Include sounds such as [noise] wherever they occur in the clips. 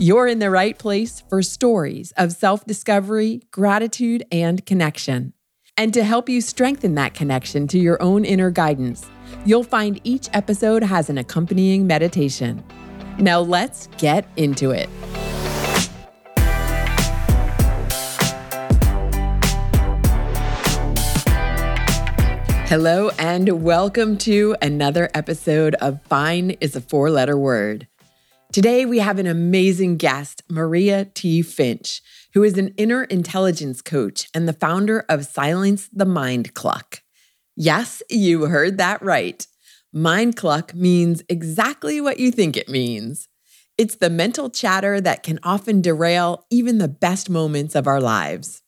You're in the right place for stories of self discovery, gratitude, and connection. And to help you strengthen that connection to your own inner guidance, you'll find each episode has an accompanying meditation. Now let's get into it. Hello, and welcome to another episode of Fine is a Four Letter Word. Today, we have an amazing guest, Maria T. Finch, who is an inner intelligence coach and the founder of Silence the Mind Cluck. Yes, you heard that right. Mind cluck means exactly what you think it means. It's the mental chatter that can often derail even the best moments of our lives.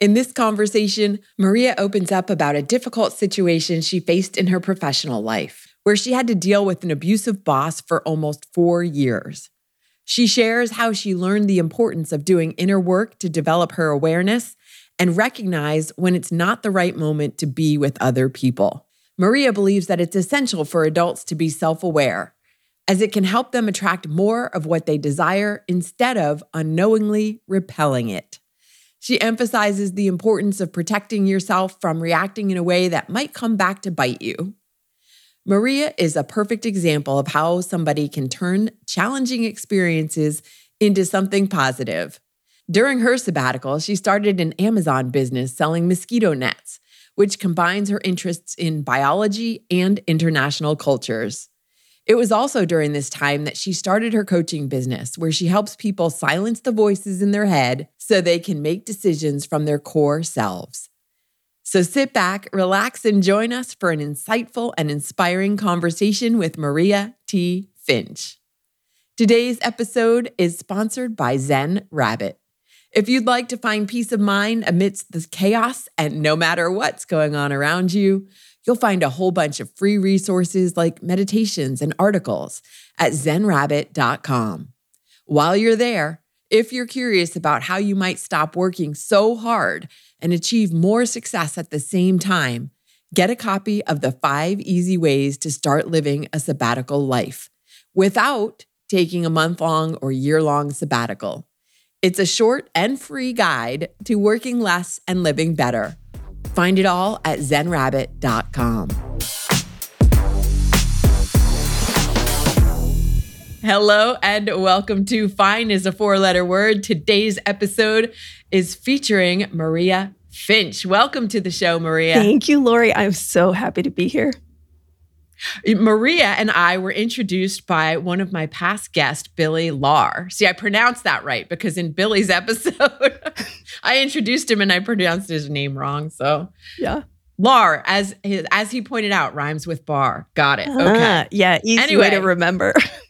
In this conversation, Maria opens up about a difficult situation she faced in her professional life where she had to deal with an abusive boss for almost four years. She shares how she learned the importance of doing inner work to develop her awareness and recognize when it's not the right moment to be with other people. Maria believes that it's essential for adults to be self aware, as it can help them attract more of what they desire instead of unknowingly repelling it. She emphasizes the importance of protecting yourself from reacting in a way that might come back to bite you. Maria is a perfect example of how somebody can turn challenging experiences into something positive. During her sabbatical, she started an Amazon business selling mosquito nets, which combines her interests in biology and international cultures. It was also during this time that she started her coaching business, where she helps people silence the voices in their head so they can make decisions from their core selves. So sit back, relax, and join us for an insightful and inspiring conversation with Maria T. Finch. Today's episode is sponsored by Zen Rabbit. If you'd like to find peace of mind amidst the chaos and no matter what's going on around you, you'll find a whole bunch of free resources like meditations and articles at zenrabbit.com. While you're there, if you're curious about how you might stop working so hard and achieve more success at the same time, get a copy of the five easy ways to start living a sabbatical life without taking a month long or year long sabbatical. It's a short and free guide to working less and living better. Find it all at zenrabbit.com. Hello and welcome to Fine is a four letter word. Today's episode is featuring Maria Finch. Welcome to the show, Maria. Thank you, Lori. I'm so happy to be here. Maria and I were introduced by one of my past guests, Billy Lahr. See, I pronounced that right because in Billy's [laughs] episode, I introduced him and I pronounced his name wrong. So, yeah. Lahr, as his, as he pointed out, rhymes with bar. Got it. Okay. Uh, yeah, easy anyway, way to remember. [laughs]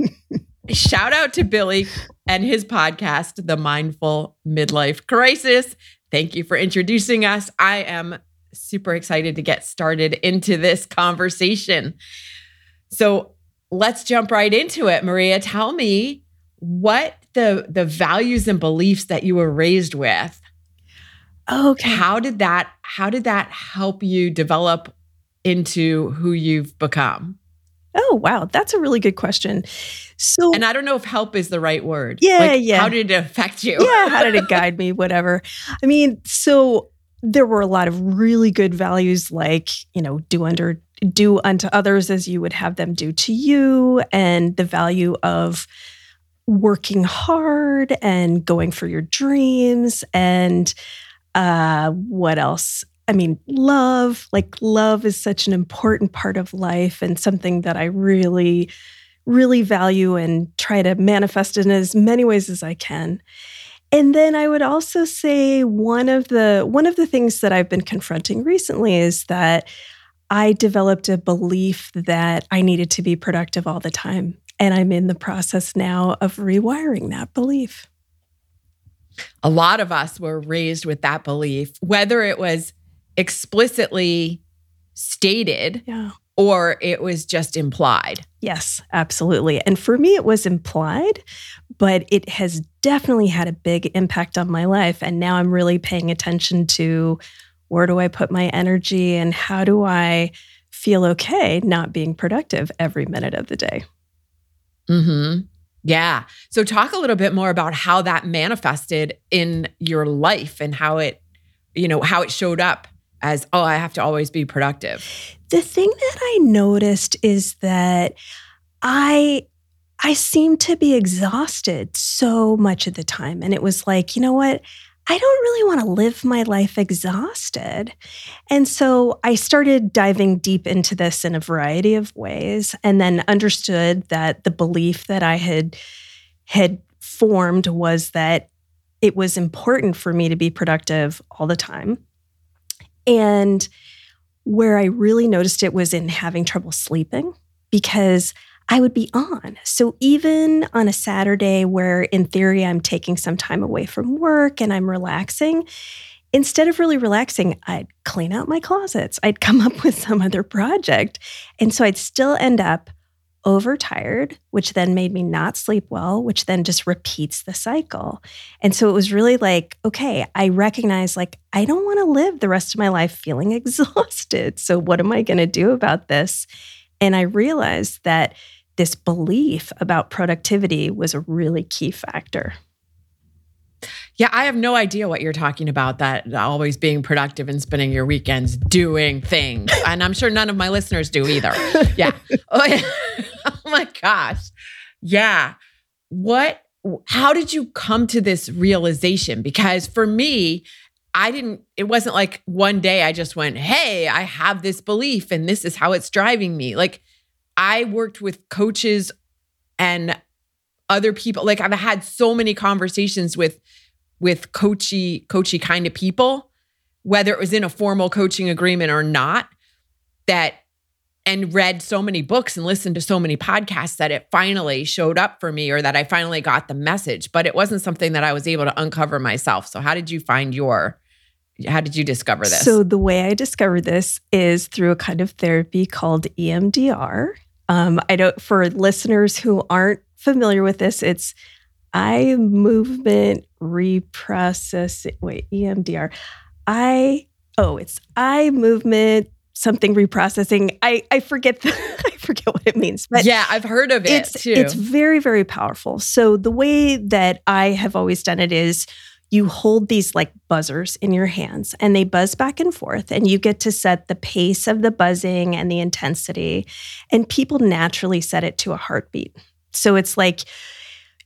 shout out to Billy and his podcast, The Mindful Midlife Crisis. Thank you for introducing us. I am super excited to get started into this conversation. So let's jump right into it. Maria, tell me what the the values and beliefs that you were raised with. Okay. How did that how did that help you develop into who you've become? Oh, wow. That's a really good question. So, and I don't know if help is the right word. Yeah, like, yeah. How did it affect you? Yeah, how did it [laughs] guide me? Whatever. I mean, so there were a lot of really good values like, you know, do under do unto others as you would have them do to you and the value of working hard and going for your dreams and uh what else I mean, love, like love is such an important part of life and something that I really, really value and try to manifest in as many ways as I can. And then I would also say one of the one of the things that I've been confronting recently is that I developed a belief that I needed to be productive all the time. And I'm in the process now of rewiring that belief. A lot of us were raised with that belief, whether it was explicitly stated Yeah. or it was just implied. Yes, absolutely. And for me, it was implied, but it has definitely had a big impact on my life. And now I'm really paying attention to where do I put my energy and how do I feel okay not being productive every minute of the day. hmm Yeah. So talk a little bit more about how that manifested in your life and how it, you know, how it showed up as, oh, I have to always be productive. The thing that I noticed is that I I seemed to be exhausted so much of the time and it was like, you know what? I don't really want to live my life exhausted. And so I started diving deep into this in a variety of ways and then understood that the belief that I had had formed was that it was important for me to be productive all the time. And where I really noticed it was in having trouble sleeping because I would be on. So even on a Saturday where in theory I'm taking some time away from work and I'm relaxing, instead of really relaxing, I'd clean out my closets. I'd come up [laughs] with some other project. And so I'd still end up overtired, which then made me not sleep well, which then just repeats the cycle. And so it was really like, okay, I recognize like I don't want to live the rest of my life feeling [laughs] exhausted. So what am I going to do about this? And I realized that this belief about productivity was a really key factor. Yeah, I have no idea what you're talking about that always being productive and spending your weekends doing things. and I'm sure none of my listeners do either. [laughs] Yeah. [laughs] My gosh. Yeah. What how did you come to this realization? Because for me, I didn't, it wasn't like one day I just went, hey, I have this belief and this is how it's driving me. Like I worked with coaches and other people. Like I've had so many conversations with with coachy, coachy kind of people, whether it was in a formal coaching agreement or not, that and read so many books and listened to so many podcasts that it finally showed up for me or that I finally got the message. But it wasn't something that I was able to uncover myself. So how did you find your how did you discover this? So the way I discovered this is through a kind of therapy called EMDR. Um, I don't for listeners who aren't familiar with this, it's eye movement reprocessing. Wait, EMDR. I oh, it's eye movement something reprocessing. I I forget the, [laughs] I forget what it means. But yeah, I've heard of it it's, too. It's very very powerful. So the way that I have always done it is you hold these like buzzers in your hands and they buzz back and forth and you get to set the pace of the buzzing and the intensity and people naturally set it to a heartbeat. So it's like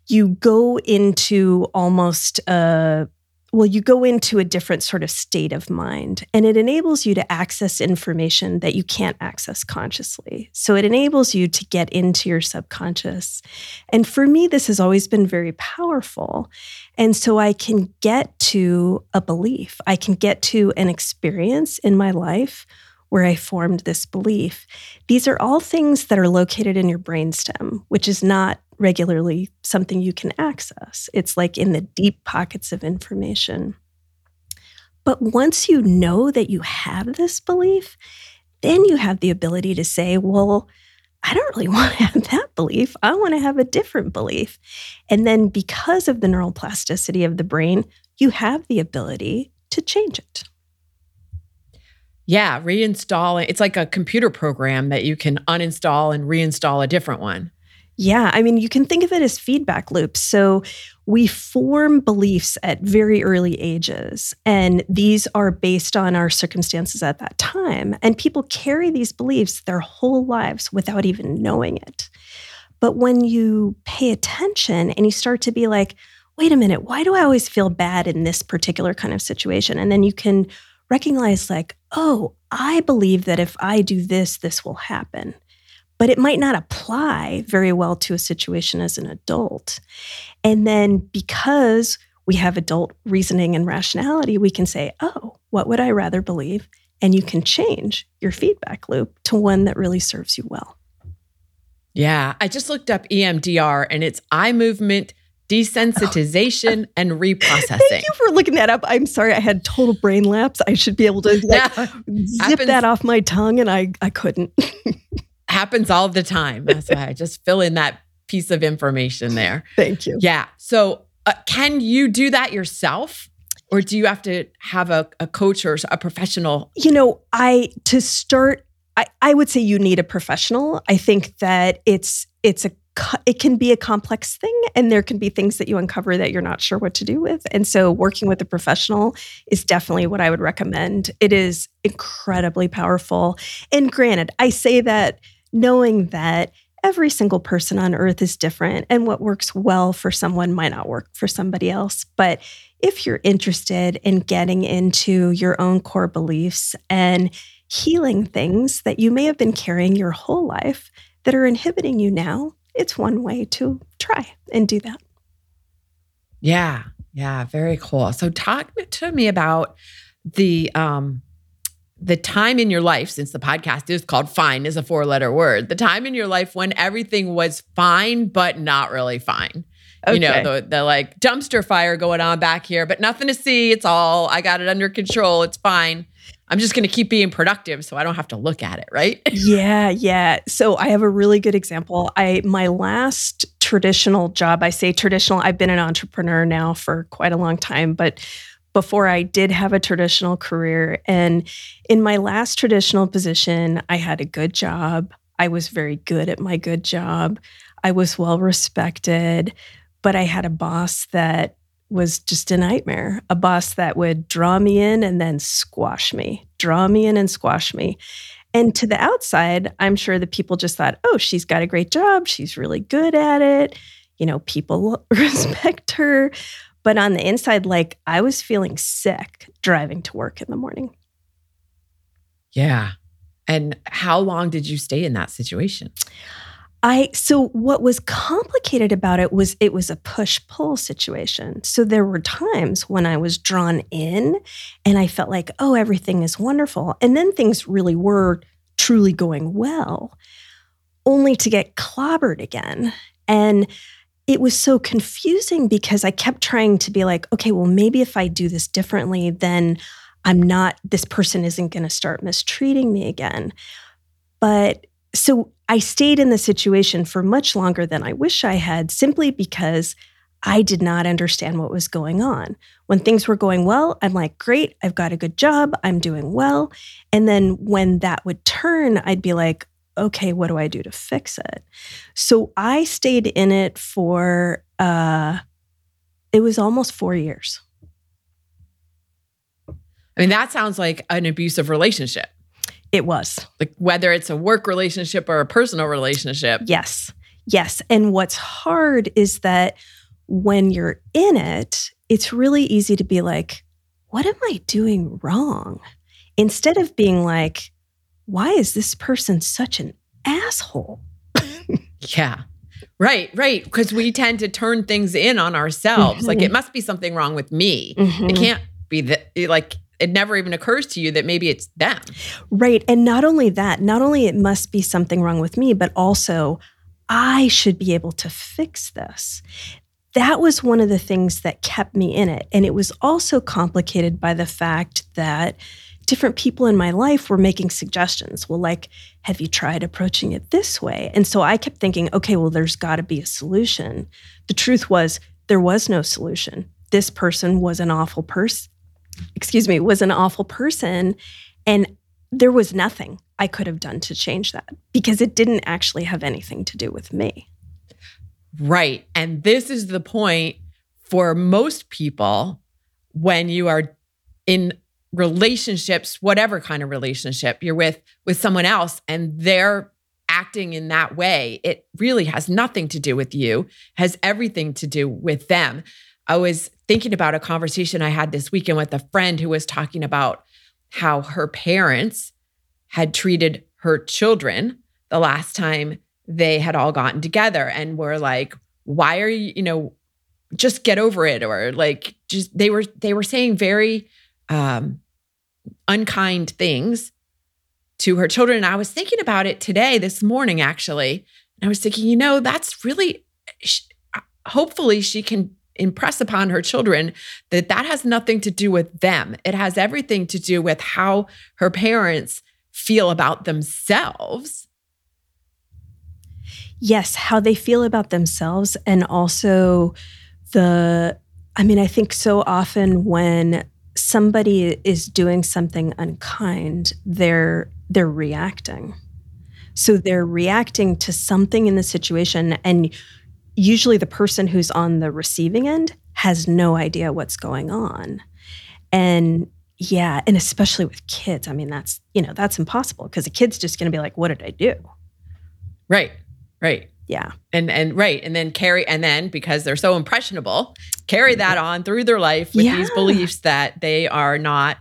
you go into almost a well, you go into a different sort of state of mind, and it enables you to access information that you can't access consciously. So it enables you to get into your subconscious. And for me, this has always been very powerful. And so I can get to a belief, I can get to an experience in my life where I formed this belief. These are all things that are located in your brainstem, which is not regularly something you can access. It's like in the deep pockets of information. But once you know that you have this belief, then you have the ability to say, well, I don't really [laughs] want to have that belief. I want to have a different belief. And then because of the neural plasticity of the brain, you have the ability to change it. Yeah, reinstalling. It's like a computer program that you can uninstall and reinstall a different one. Yeah, I mean, you can think of it as feedback loops. So we form beliefs at very early ages, and these are based on our circumstances at that time. And people carry these beliefs their whole lives without even knowing it. But when you pay attention and you start to be like, wait a minute, why do I always feel bad in this particular kind of situation? And then you can recognize, like, oh, I believe that if I do this, this will happen. But it might not apply very well to a situation as an adult. And then because we have adult reasoning and rationality, we can say, oh, what would I rather believe? And you can change your feedback loop to one that really serves you well. Yeah. I just looked up EMDR and it's eye movement desensitization [laughs] and reprocessing. Thank you for looking that up. I'm sorry, I had total brain lapse. I should be able to like, [laughs] zip happens, that off my tongue, and I I couldn't. [laughs] happens all the time. That's why I just fill in that piece of information there. Thank you. Yeah. So, uh, can you do that yourself? Or do you have to have a, a coach or a professional? You know, I to start I, I would say you need a professional. I think that it's it's a it can be a complex thing and there can be things that you uncover that you're not sure what to do with and so working with a professional is definitely what i would recommend it is incredibly powerful and granted i say that knowing that every single person on earth is different and what works well for someone might not work for somebody else but if you're interested in getting into your own core beliefs and healing things that you may have been carrying your whole life that are inhibiting you now, it's one way to try and do that. Yeah. Yeah. Very cool. So talk to me about the um the time in your life since the podcast is called fine is a four letter word the time in your life when everything was fine but not really fine okay. you know the, the like dumpster fire going on back here but nothing to see it's all i got it under control it's fine I'm just going to keep being productive so I don't have to look at it, right? [laughs] yeah, yeah. So I have a really good example. I my last traditional job, I say traditional, I've been an entrepreneur now for quite a long time, but before I did have a traditional career and in my last traditional position, I had a good job. I was very good at my good job. I was well respected, but I had a boss that was just a nightmare. A boss that would draw me in and then squash me, draw me in and squash me. And to the outside, I'm sure the people just thought, oh, she's got a great job. She's really good at it. You know, people [laughs] respect her. But on the inside, like I was feeling sick driving to work in the morning. Yeah. And how long did you stay in that situation? I so what was complicated about it was it was a push pull situation. So there were times when I was drawn in and I felt like, oh, everything is wonderful. And then things really were truly going well, only to get clobbered again. And it was so confusing because I kept trying to be like, okay, well, maybe if I do this differently, then I'm not, this person isn't going to start mistreating me again. But so I stayed in the situation for much longer than I wish I had simply because I did not understand what was going on. When things were going well, I'm like, great, I've got a good job, I'm doing well. And then when that would turn, I'd be like, okay, what do I do to fix it? So I stayed in it for, uh, it was almost four years. I mean, that sounds like an abusive relationship. It was. Like whether it's a work relationship or a personal relationship. Yes. Yes. And what's hard is that when you're in it, it's really easy to be like, what am I doing wrong? Instead of being like, why is this person such an asshole? yeah. Right, right. Because we tend to turn things in on ourselves. Mm-hmm. Like it mm-hmm. must be something wrong with me. Mm-hmm. It can't be that like it never even occurs to you that maybe it's them. Right. And not only that, not only it must be something wrong with me, but also I should be able to fix this. That was one of the things that kept me in it. And it was also complicated by the fact that different people in my life were making suggestions. Well, like, have you tried approaching it this way? And so I kept thinking, okay, well, there's got to be a solution. The truth was, there was no solution. This person was an awful person excuse me, was an awful person. And there was nothing I could have done to change that because it didn't actually have anything to do with me. Right. And this is the point for most people when you are in relationships, whatever kind of relationship you're with with someone else and they're acting in that way, it really has nothing to do with you, has everything to do with them. I was thinking about a conversation I had this weekend with a friend who was talking about how her parents had treated her children the last time they had all gotten together and were like, why are you, you know, just get over it or like just they were they were saying very um unkind things to her children and I was thinking about it today this morning actually and I was thinking you know that's really hopefully she can impress upon her children that that has nothing to do with them. It has everything to do with how her parents feel about themselves. Yes, how they feel about themselves and also the I mean, I think so often when somebody is doing something unkind, they're they're reacting. So they're reacting to something in the situation and usually the person who's on the receiving end has no idea what's going on. And yeah, and especially with kids, I mean that's, you know, that's impossible because a kid's just going to be like what did I do? Right. Right. Yeah. And and right. And then carry and then because they're so impressionable, carry that on through their life with Yeah. these beliefs that they are not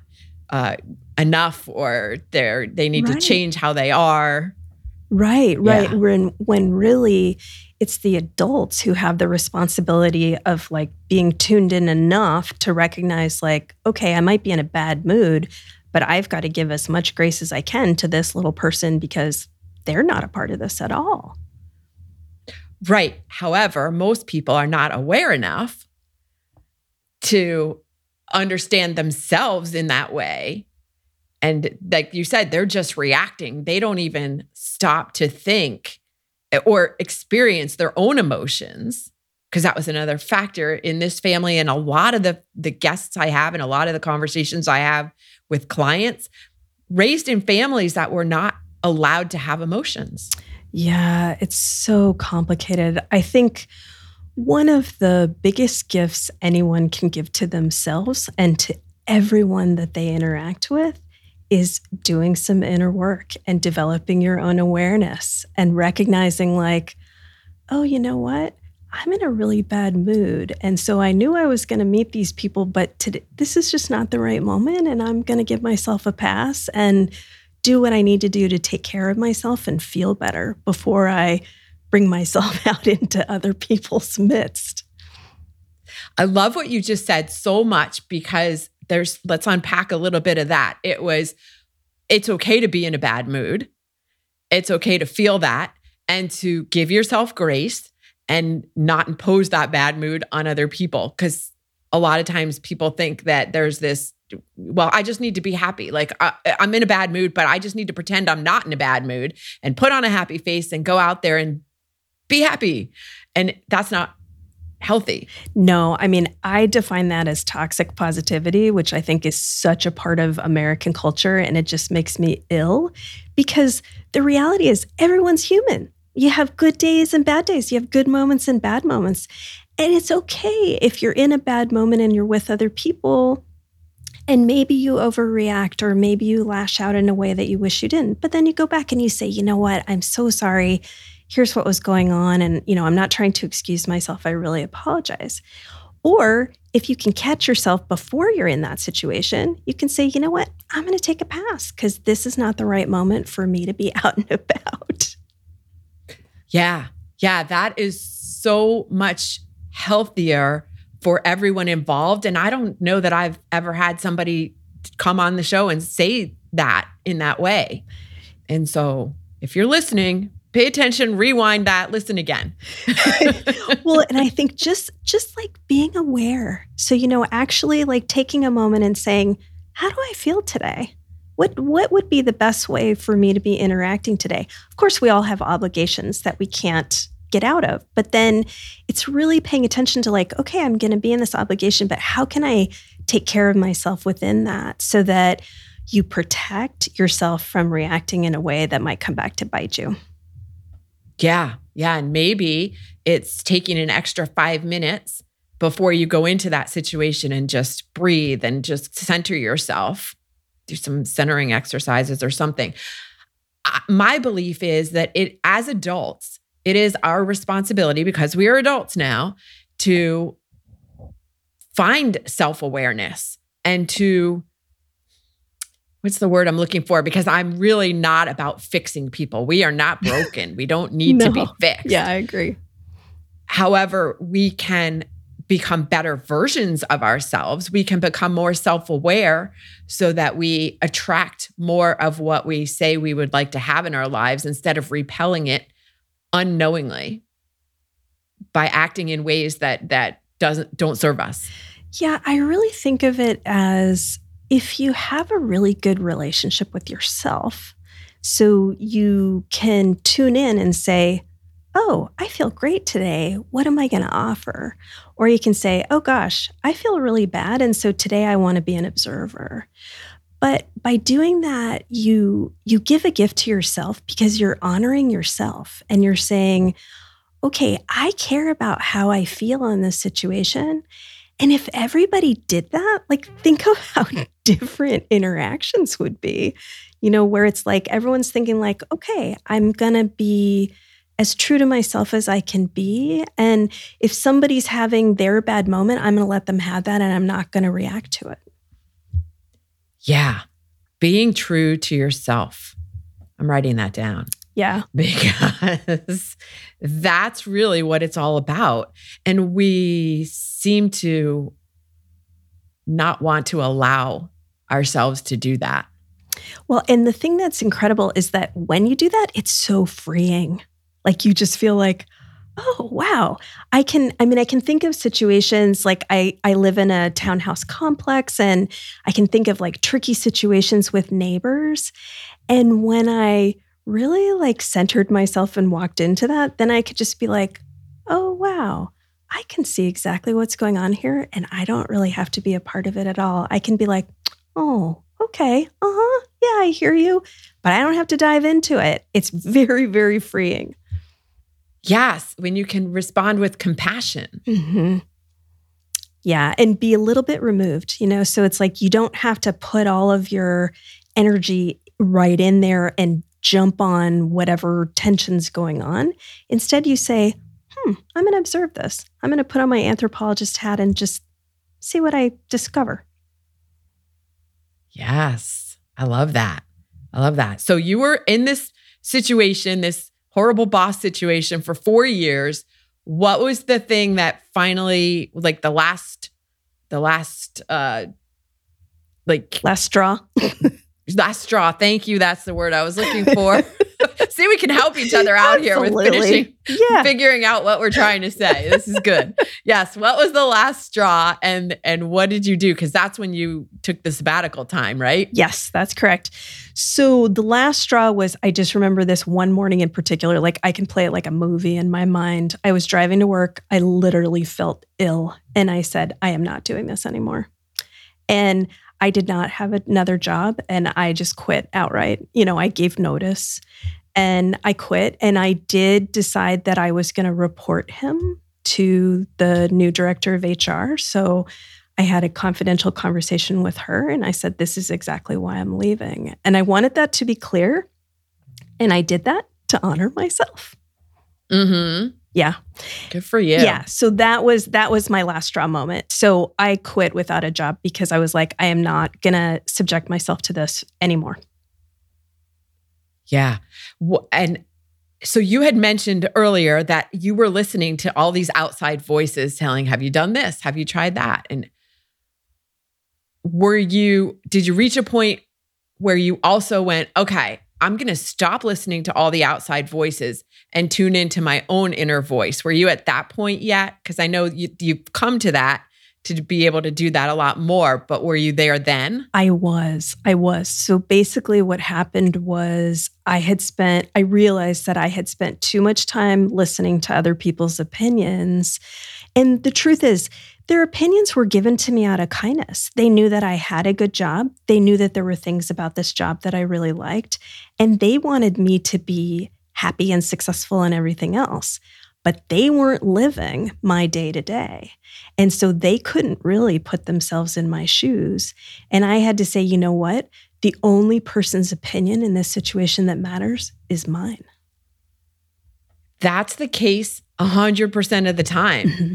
uh enough or they're they need to change how they are. Right, right. Yeah. When when really it's the adults who have the responsibility of like being tuned in enough to recognize like, okay, I might be in a bad mood, but I've got to give as much grace as I can to this little person because they're not a part of this at all. Right. However, most people are not aware enough to understand themselves in that way. And like you said, they're just reacting. They don't even stop to think or experience their own emotions. Because that was another factor in this family. And a lot of the, the guests I have and a lot of the conversations I have with clients raised in families that were not allowed to have emotions. Yeah, it's so complicated. I think one of the biggest gifts anyone can give to themselves and to everyone that they interact with is doing some inner work and developing your own awareness and recognizing, like, oh, you know what? I'm in a really bad mood. And so I knew I was going to meet these people, but today, this is just not the right moment. And I'm going to give myself a pass and do what I need to do to take care of myself and feel better before I bring myself [laughs] out into other people's midst. I love what you just said so much because there's, let's unpack a little bit of that. It was, it's okay to be in a bad mood. It's okay to feel that and to give yourself grace and not impose that bad mood on other people. Cause a lot of times people think that there's this, well, I just need to be happy. Like I, I'm in a bad mood, but I just need to pretend I'm not in a bad mood and put on a happy face and go out there and be happy. And that's not healthy. No, I mean, I define that as toxic positivity, which I think is such a part of American culture. And it just makes me ill because the reality is everyone's human. You have good days and bad days, you have good moments and bad moments. And it's okay if you're in a bad moment and you're with other people and maybe you overreact or maybe you lash out in a way that you wish you didn't. But then you go back and you say, you know what? I'm so sorry. Here's what was going on. And, you know, I'm not trying to excuse myself. I really apologize. Or if you can catch yourself before you're in that situation, you can say, you know what? I'm going to take a pass because this is not the right moment for me to be [laughs] out and about. Yeah. Yeah. That is so much healthier for everyone involved. And I don't know that I've ever had somebody come on the show and say that in that way. And so if you're listening, pay attention, rewind that, listen again. [laughs] well, and I think just just like being aware. So, you know, actually like taking a moment and saying, how do I feel today? What what would be the best way for me to be interacting today? Of course, we all have obligations that we can't get out of. But then it's really paying attention to like, okay, I'm going to be in this obligation, but how can I take care of myself within that so that you protect yourself from reacting in a way that might come back to bite you? Yeah. Yeah. And maybe it's taking an extra five minutes before you go into that situation and just breathe and just center yourself. Do some centering exercises or something. My belief is that it, as adults, it is our responsibility because we are adults now to find self awareness and to what's the word I'm looking for? Because I'm really not about fixing people. We are not broken. we don't [laughs] need to be fixed. Yeah, I agree. However, we can become better versions of ourselves. We can become more self aware so that we attract more of what we say we would like to have in our lives instead of repelling it unknowingly. by acting in ways that that doesn't don't serve us. Yeah, I really think of it as if you have a really good relationship with yourself, so you can tune in and say, Oh, I feel great today. What am I going to offer? Or you can say, Oh gosh, I feel really bad. And so today I want to be an observer. But by doing that, you you give a gift to yourself because you're honoring yourself and you're saying, okay, I care about how I feel in this situation. And if everybody did that, like think of [laughs] how different interactions would be, you know, where it's like everyone's thinking, like, okay, I'm to be as true to myself as I can be. And if somebody's having their bad moment, I'm going to let them have that and I'm not going to react to it. Yeah. Being true to yourself. I'm writing that down. Yeah. [laughs] Because that's really what it's all about. And we seem to not want to allow ourselves to do that. Well, and the thing that's incredible is that when you do that, it's so freeing. Like you just feel like, oh wow i can i mean i can think of situations like i i live in a townhouse complex and i can think of like tricky situations with neighbors and when i really like centered myself and walked into that, then I could just be like, oh, wow, I can see exactly what's going on here. And I don't really have to be a part of it at all. I can be like, oh, okay, uh huh, yeah, I hear you, but I don't have to dive into it. It's very, very freeing. Yes, when you can respond with compassion. Mm-hmm. Yeah, and be a little bit removed, you know? So it's like you don't have to put all of your energy right in there and jump on whatever tension's going on. Instead, you say, hmm, I'm going to observe this. I'm going to put on my anthropologist hat and just see what I discover. Yes, I love that. I love that. So you were in this situation, this horrible boss situation for four years. What was the thing that finally, like the last, the last, uh, like last straw? [laughs] Last straw. Thank you. That's the word I was looking for. [laughs] See, we can help each other out here with finishing, yeah. figuring out what we're trying to say. This is good. yes. What was the last straw, and and what did you do? Because that's when you took the sabbatical time, right? Yes, that's correct. So the last straw was I just remember this one morning in particular. Like I can play it like a movie in my mind. I was driving to work. I literally felt ill, and I said, I am not doing this anymore. And I did not have another job and I just quit outright. You know, I gave notice and I quit. And I did decide that I was going to report him to the new director of HR. So I had a confidential conversation with her and I said, This is exactly why I'm leaving. And I wanted that to be clear. And I did that to honor myself. Mm-hmm. Yeah. Good for you. Yeah. So that was that was my last straw moment. So I quit without a job because I was like, I am not gonna subject myself to this anymore. Yeah. And so you had mentioned earlier that you were listening to all these outside voices telling, have you done this? Have you tried that? And were you, did you reach a point where you also went, okay, I'm going to stop listening to all the outside voices and tune into my own inner voice. Were you at that point yet? Because I know you, you've come to that to be able to do that a lot more, but were you there then? I was. I was. So basically, what happened was I had spent, I realized that I had spent too much time listening to other people's opinions. And the truth is, their opinions were given to me out of kindness. They knew that I had a good job. They knew that there were things about this job that I really liked. And they wanted me to be happy and successful and everything else. But they weren't living my day to day. And so they couldn't really put themselves in my shoes. And I had to say, you know what? The only person's opinion in this situation that matters is mine. That's the case 100% of the time. Mm-hmm.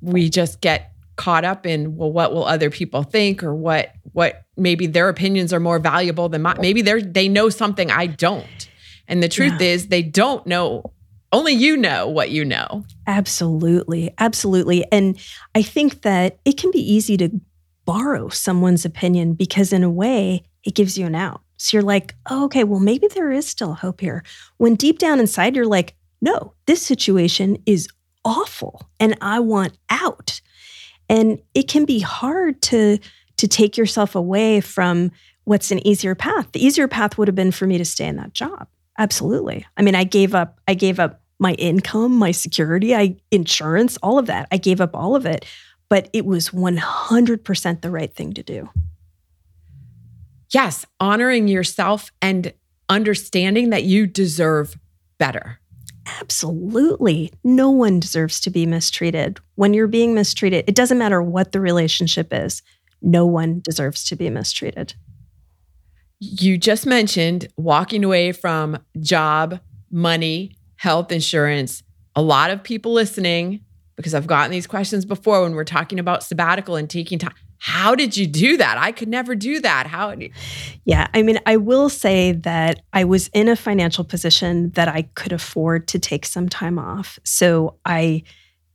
We just get caught up in well what will other people think or what what maybe their opinions are more valuable than mine maybe they're they know something i don't. And the truth yeah. is they don't know only you know what you know. Absolutely. Absolutely. And i think that it can be easy to borrow someone's opinion because in a way it gives you an out. So you're like oh, okay well maybe there is still hope here. When deep down inside you're like no, this situation is awful and I want out. And it can be hard to to take yourself away from what's an easier path. The easier path would have been for me to stay in that job. Absolutely. I mean, I gave up I gave up my income, my security, I insurance, all of that. I gave up all of it, but it was 100% the right thing to do. Yes, honoring yourself and understanding that you deserve better. Absolutely. No one deserves to be mistreated. When you're being mistreated, it doesn't matter what the relationship is, no one deserves to be mistreated. You just mentioned walking away from job, money, health insurance. A lot of people listening, because I've gotten these questions before when we're talking about sabbatical and taking time. How did you do that? I could never do that. How? Yeah, I mean, I will say that I was in a financial position that I could afford to take some time off. So I,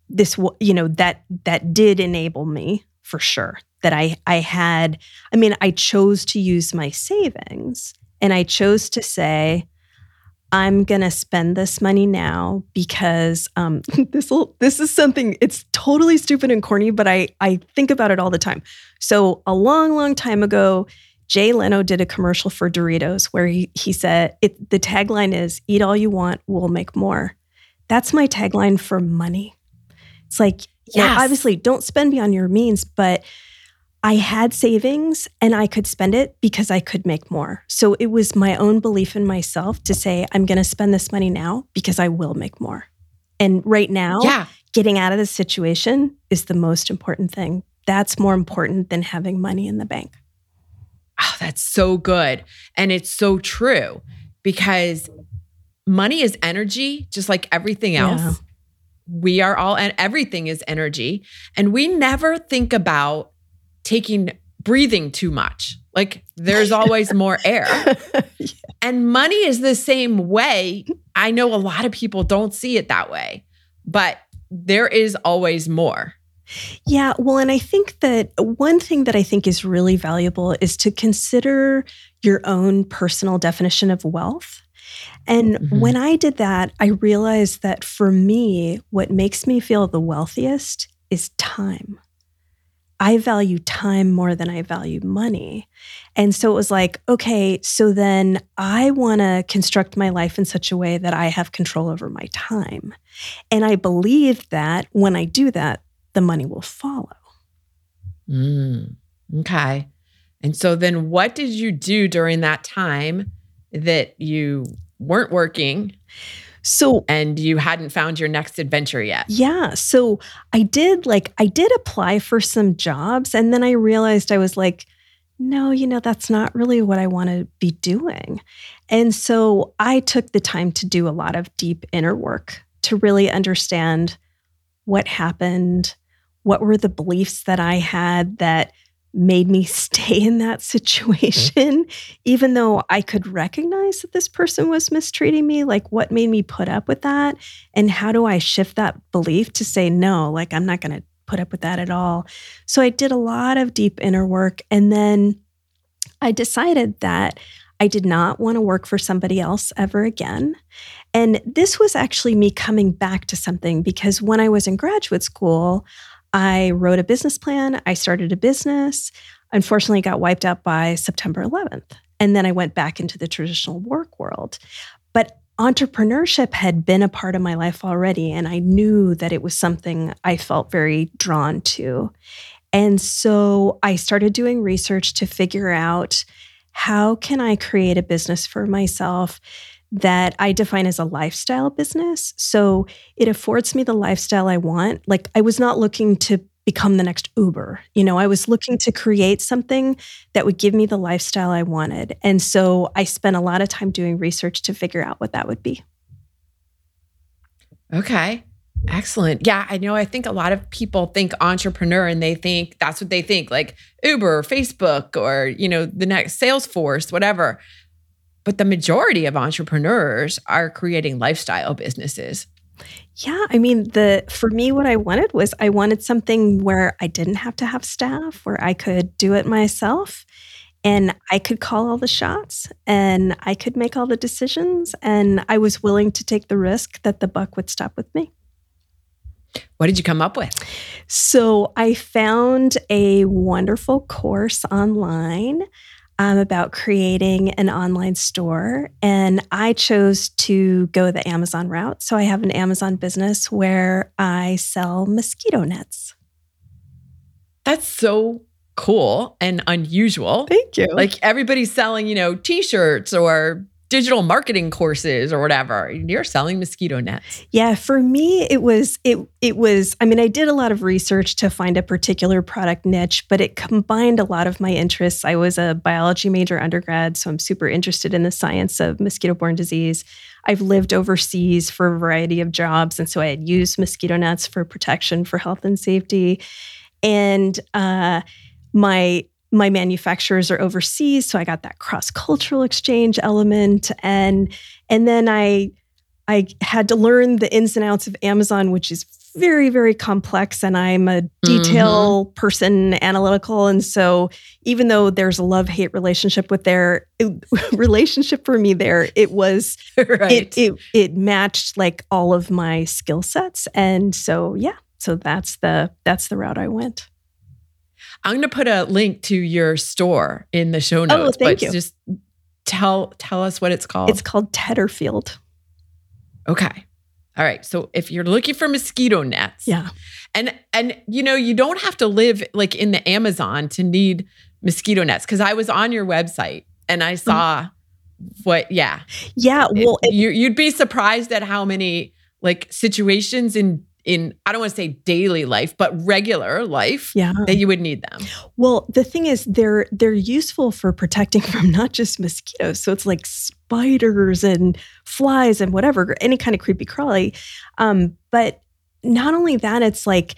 this, you know, that that did enable me for sure. That I I had. I mean, I chose to use my savings, and I chose to say, I'm gonna spend this money now because um, [laughs] this will this is something it's totally stupid and corny, but I I think about it all the time. So a long, long time ago, Jay Leno did a commercial for Doritos where he he said it, the tagline is "Eat all you want, we'll make more." That's my tagline for money. It's like, yeah, obviously, don't spend beyond your means, but I had savings and I could spend it because I could make more. So it was my own belief in myself to say, I'm going to spend this money now because I will make more. And right now, yeah. getting out of this situation is the most important thing. That's more important than having money in the bank. Oh, that's so good. And it's so true because money is energy, just like everything else. Yeah. We are all, and everything is energy. And we never think about taking breathing too much. Like there's always more air. [laughs] yeah. And money is the same way. I know a lot of people don't see it that way, but there is always more. Yeah, well, and I think that one thing that I think is really valuable is to consider your own personal definition of wealth. And mm-hmm. when I did that, I realized that for me, what makes me feel the wealthiest is time. I value time more than I value money. And so it was like, okay, so then I want to construct my life in such a way that I have control over my time. And I believe that when I do that, the money will follow. Mm, okay. And so then what did you do during that time that you weren't working? So, and you hadn't found your next adventure yet. Yeah. So, I did like, I did apply for some jobs. And then I realized I was like, no, you know, that's not really what I want to be doing. And so I took the time to do a lot of deep inner work to really understand what happened, what were the beliefs that I had that made me [laughs] stay in that mm-hmm. situation, even though I could recognize that this person was mistreating me. Like, what made me put up with that? And how do I shift that belief to say, no, like, I'm not going to put up with that at all? So I did a lot of deep inner work. And then I decided that I did not want to work for somebody else ever again. And this was actually me coming back to something because when I was in graduate school, I wrote a business plan. I started a business. Unfortunately, got wiped out by September 11th. And then I went back into the traditional work world. But entrepreneurship had been a part of my life already. And I knew that it was something I felt very drawn to. And so I started doing research to figure out how can I create a business for myself that I define as a lifestyle business. So it affords me the lifestyle I want. Like I was not looking to become the next Uber. You know, I was looking to create something that would give me the lifestyle I wanted. And so I spent a lot of time doing research to figure out what that would be. Okay. Excellent. Yeah, I know. I think a lot of people think entrepreneur and they think that's what they think like Uber, or Facebook, or, you know, the next Salesforce, whatever. But the majority of entrepreneurs are creating lifestyle businesses. Yeah, I mean, the for me what I wanted was I wanted something where I didn't have to have staff, where I could do it myself. And I could call all the shots and I could make all the decisions. And I was willing to take the risk that the buck would stop with me. What did you come up with? So I found a wonderful course online um, about creating an online store. And I chose to go the Amazon route. So I have an Amazon business where I sell mosquito nets. That's so cool and unusual. Thank you. Like everybody's selling, you know, t shirts or digital marketing courses or whatever. You're selling mosquito nets. Yeah, for me it was it it was I mean I did a lot of research to find a particular product niche, but it combined a lot of my interests. I was a biology major undergrad, so I'm super interested in the science of mosquito-borne disease. I've lived overseas for a variety of jobs and so I had used mosquito nets for protection for health and safety. And uh my my manufacturers are overseas so i got that cross cultural exchange element and and then i i had to learn the ins and outs of amazon which is very very complex and i'm a detail mm-hmm. person analytical and so even though there's a love hate relationship with their [laughs] relationship for me there it was [laughs] right. it, it it matched like all of my skill sets and so yeah so that's the that's the route i went I'm going to put a link to your store in the show oh, notes. Oh, thank you. Just tell tell us what it's called. It's called Tetterfield. Okay. All right. So if you're looking for mosquito nets, yeah, and and you know you don't have to live like in the Amazon to need mosquito nets because I was on your website and I saw mm-hmm. what. Yeah, yeah. Well, it, you, you'd be surprised at how many like situations in in I don't want to say daily life, but regular life yeah. that you would need them. Well, the thing is they're they're useful for protecting [laughs] from not just mosquitoes. So it's like spiders and flies and whatever, any kind of creepy crawly. Um, but not only that, it's like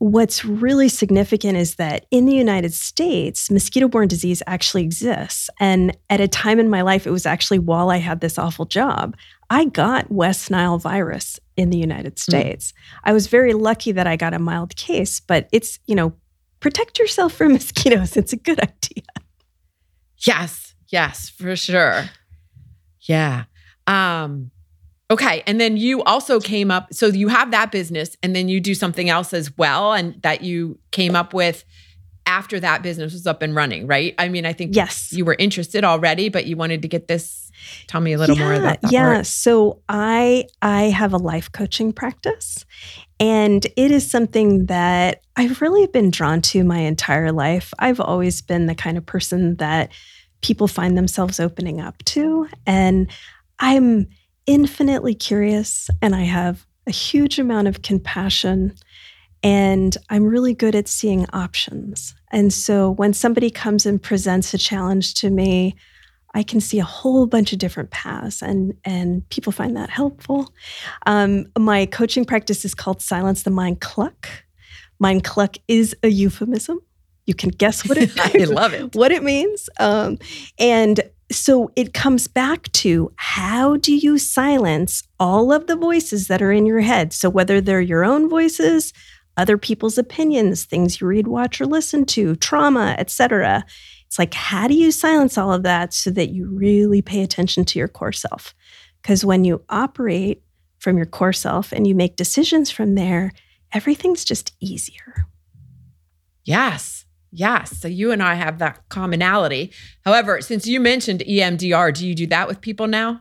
what's really significant is that in the United States, mosquito borne disease actually exists. And at a time in my life, it was actually while I had this awful job. I got West Nile virus in the United hmm. States. Mm. I was very lucky that I got a mild case, but it's, you know, protect yourself from [laughs] mosquitoes. It's a good idea. Yes, yes, for sure. Yeah. Um, okay. And then you also came up, so you have that business and then you do something else as well, and that you came up with after that business was up and running, right? I mean, I think yes, you were interested already, but you wanted to get this. Tell me a little yeah, more about that. Yeah. Part. So I I have a life coaching practice, and it is something that I've really been drawn to my entire life. I've always been the kind of person that people find themselves opening up to, and I'm infinitely curious, and I have a huge amount of compassion and I'm really good at seeing options. And so when somebody comes and presents a challenge to me, I can see a whole bunch of different paths, and and people find that helpful. Um, my coaching practice is called Silence the Mind Cluck. Mind cluck is a euphemism. You can guess what it. [laughs] I love it. [laughs] What it means, um, and so it comes back to how do you silence all of the voices that are in your head? So whether they're your own voices, other people's opinions, things you read, watch, or listen to, trauma, etc. It's like, how do you silence all of that so that you really pay attention to your core self? Because when you operate from your core self and you make decisions from there, everything's just easier. Yes. Yes. So you and I have that commonality. However, since you mentioned EMDR, do you do that with people now?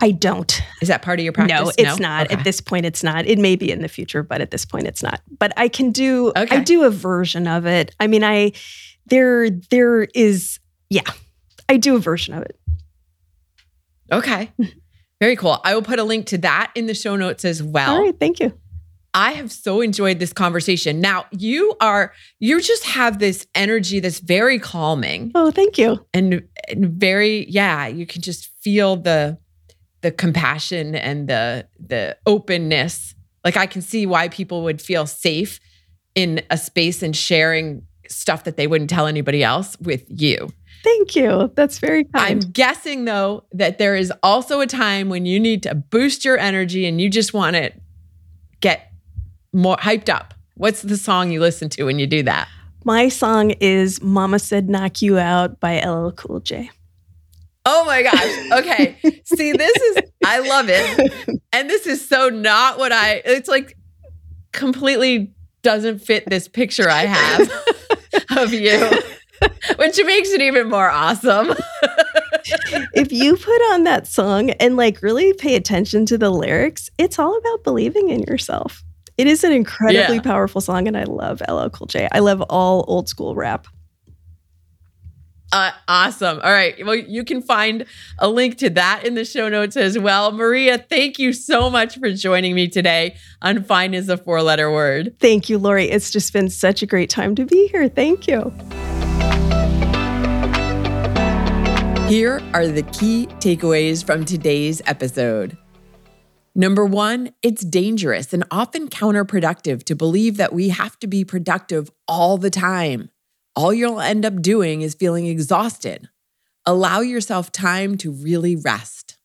I don't. Is that part of your practice? No, it's no? not. Okay. At this point, it's not. It may be in the future, but at this point, it's not. But I can do. Okay. I do a version of it. I mean, I there there is yeah, I do a version of it. Okay. Mm-hmm. Very cool. I will put a link to that in the show notes as well. All right. Thank you. I have so enjoyed this conversation. Now, you are, you just have this energy that's very calming. Oh, thank you. And, and very, yeah, you can just feel the, the compassion and the, the openness. Like I can see why people would feel safe in a space and sharing stuff that they wouldn't tell anybody else with you. Thank you. That's very kind. I'm guessing though that there is also a time when you need to boost your energy and you just want to get more hyped up? What's the song you listen to when you do that? My song is Mama Said Knock You Out by LL Cool J. Oh my gosh. Okay. [laughs] See, this is, I love it. And this is so not what I, it's like completely doesn't fit this picture I have [laughs] of you, which makes it even more awesome. [laughs] if you put on that song and like really pay attention to the lyrics, it's all about believing in yourself. It is an incredibly yeah. powerful song, and I love LL Cool J. I love all old school rap. Uh, awesome. All right. Well, you can find a link to that in the show notes as well. Maria, thank you so much for joining me today on Fine is a Four Letter Word. Thank you, Lori. It's just been such a great time to be here. Thank you. Here are the key takeaways from today's episode. Number one, it's dangerous and often counterproductive to believe that we have to be productive all the time. All you'll end up doing is feeling exhausted. Allow yourself time to really rest.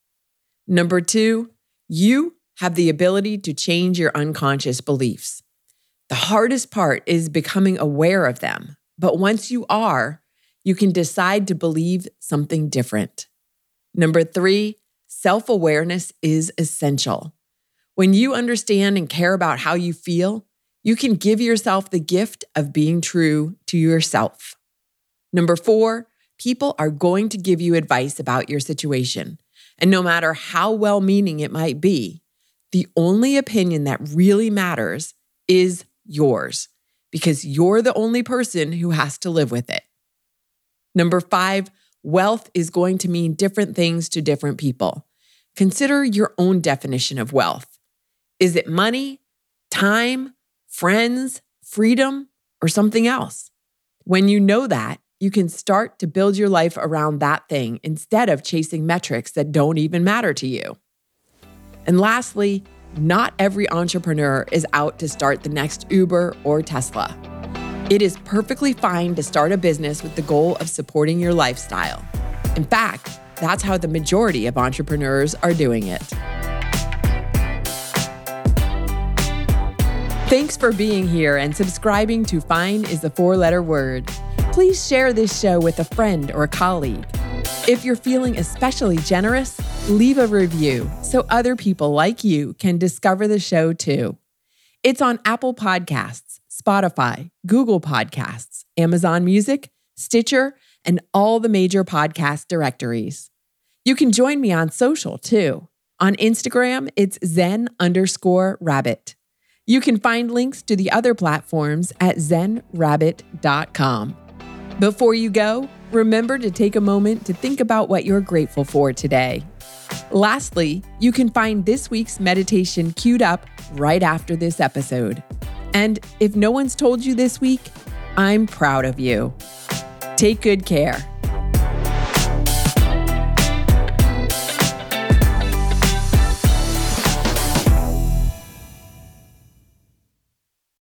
Number two, you have the ability to change your unconscious beliefs. The hardest part is becoming aware of them. But once you are, you can decide to believe something different. Number three, Self awareness is essential. When you understand and care about how you feel, you can give yourself the gift of being true to yourself. Number four, people are going to give you advice about your situation. And no matter how well meaning it might be, the only opinion that really matters is yours because you're the only person who has to live with it. Number five, wealth is going to mean different things to different people. Consider your own definition of wealth. Is it money, time, friends, freedom, or something else? When you know that, you can start to build your life around that thing instead of chasing metrics that don't even matter to you. And lastly, not every entrepreneur is out to start the next Uber or Tesla. It is perfectly fine to start a business with the goal of supporting your lifestyle. In fact, that's how the majority of entrepreneurs are doing it. Thanks for being here and subscribing to Fine is a four letter word. Please share this show with a friend or a colleague. If you're feeling especially generous, leave a review so other people like you can discover the show too. It's on Apple Podcasts, Spotify, Google Podcasts, Amazon Music, Stitcher, and all the major podcast directories. You can join me on social too. On Instagram, it's zen underscore rabbit. You can find links to the other platforms at zenrabbit.com. Before you go, remember to take a moment to think about what you're grateful for today. Lastly, you can find this week's meditation queued up right after this episode. And if no one's told you this week, I'm proud of you. Take good care.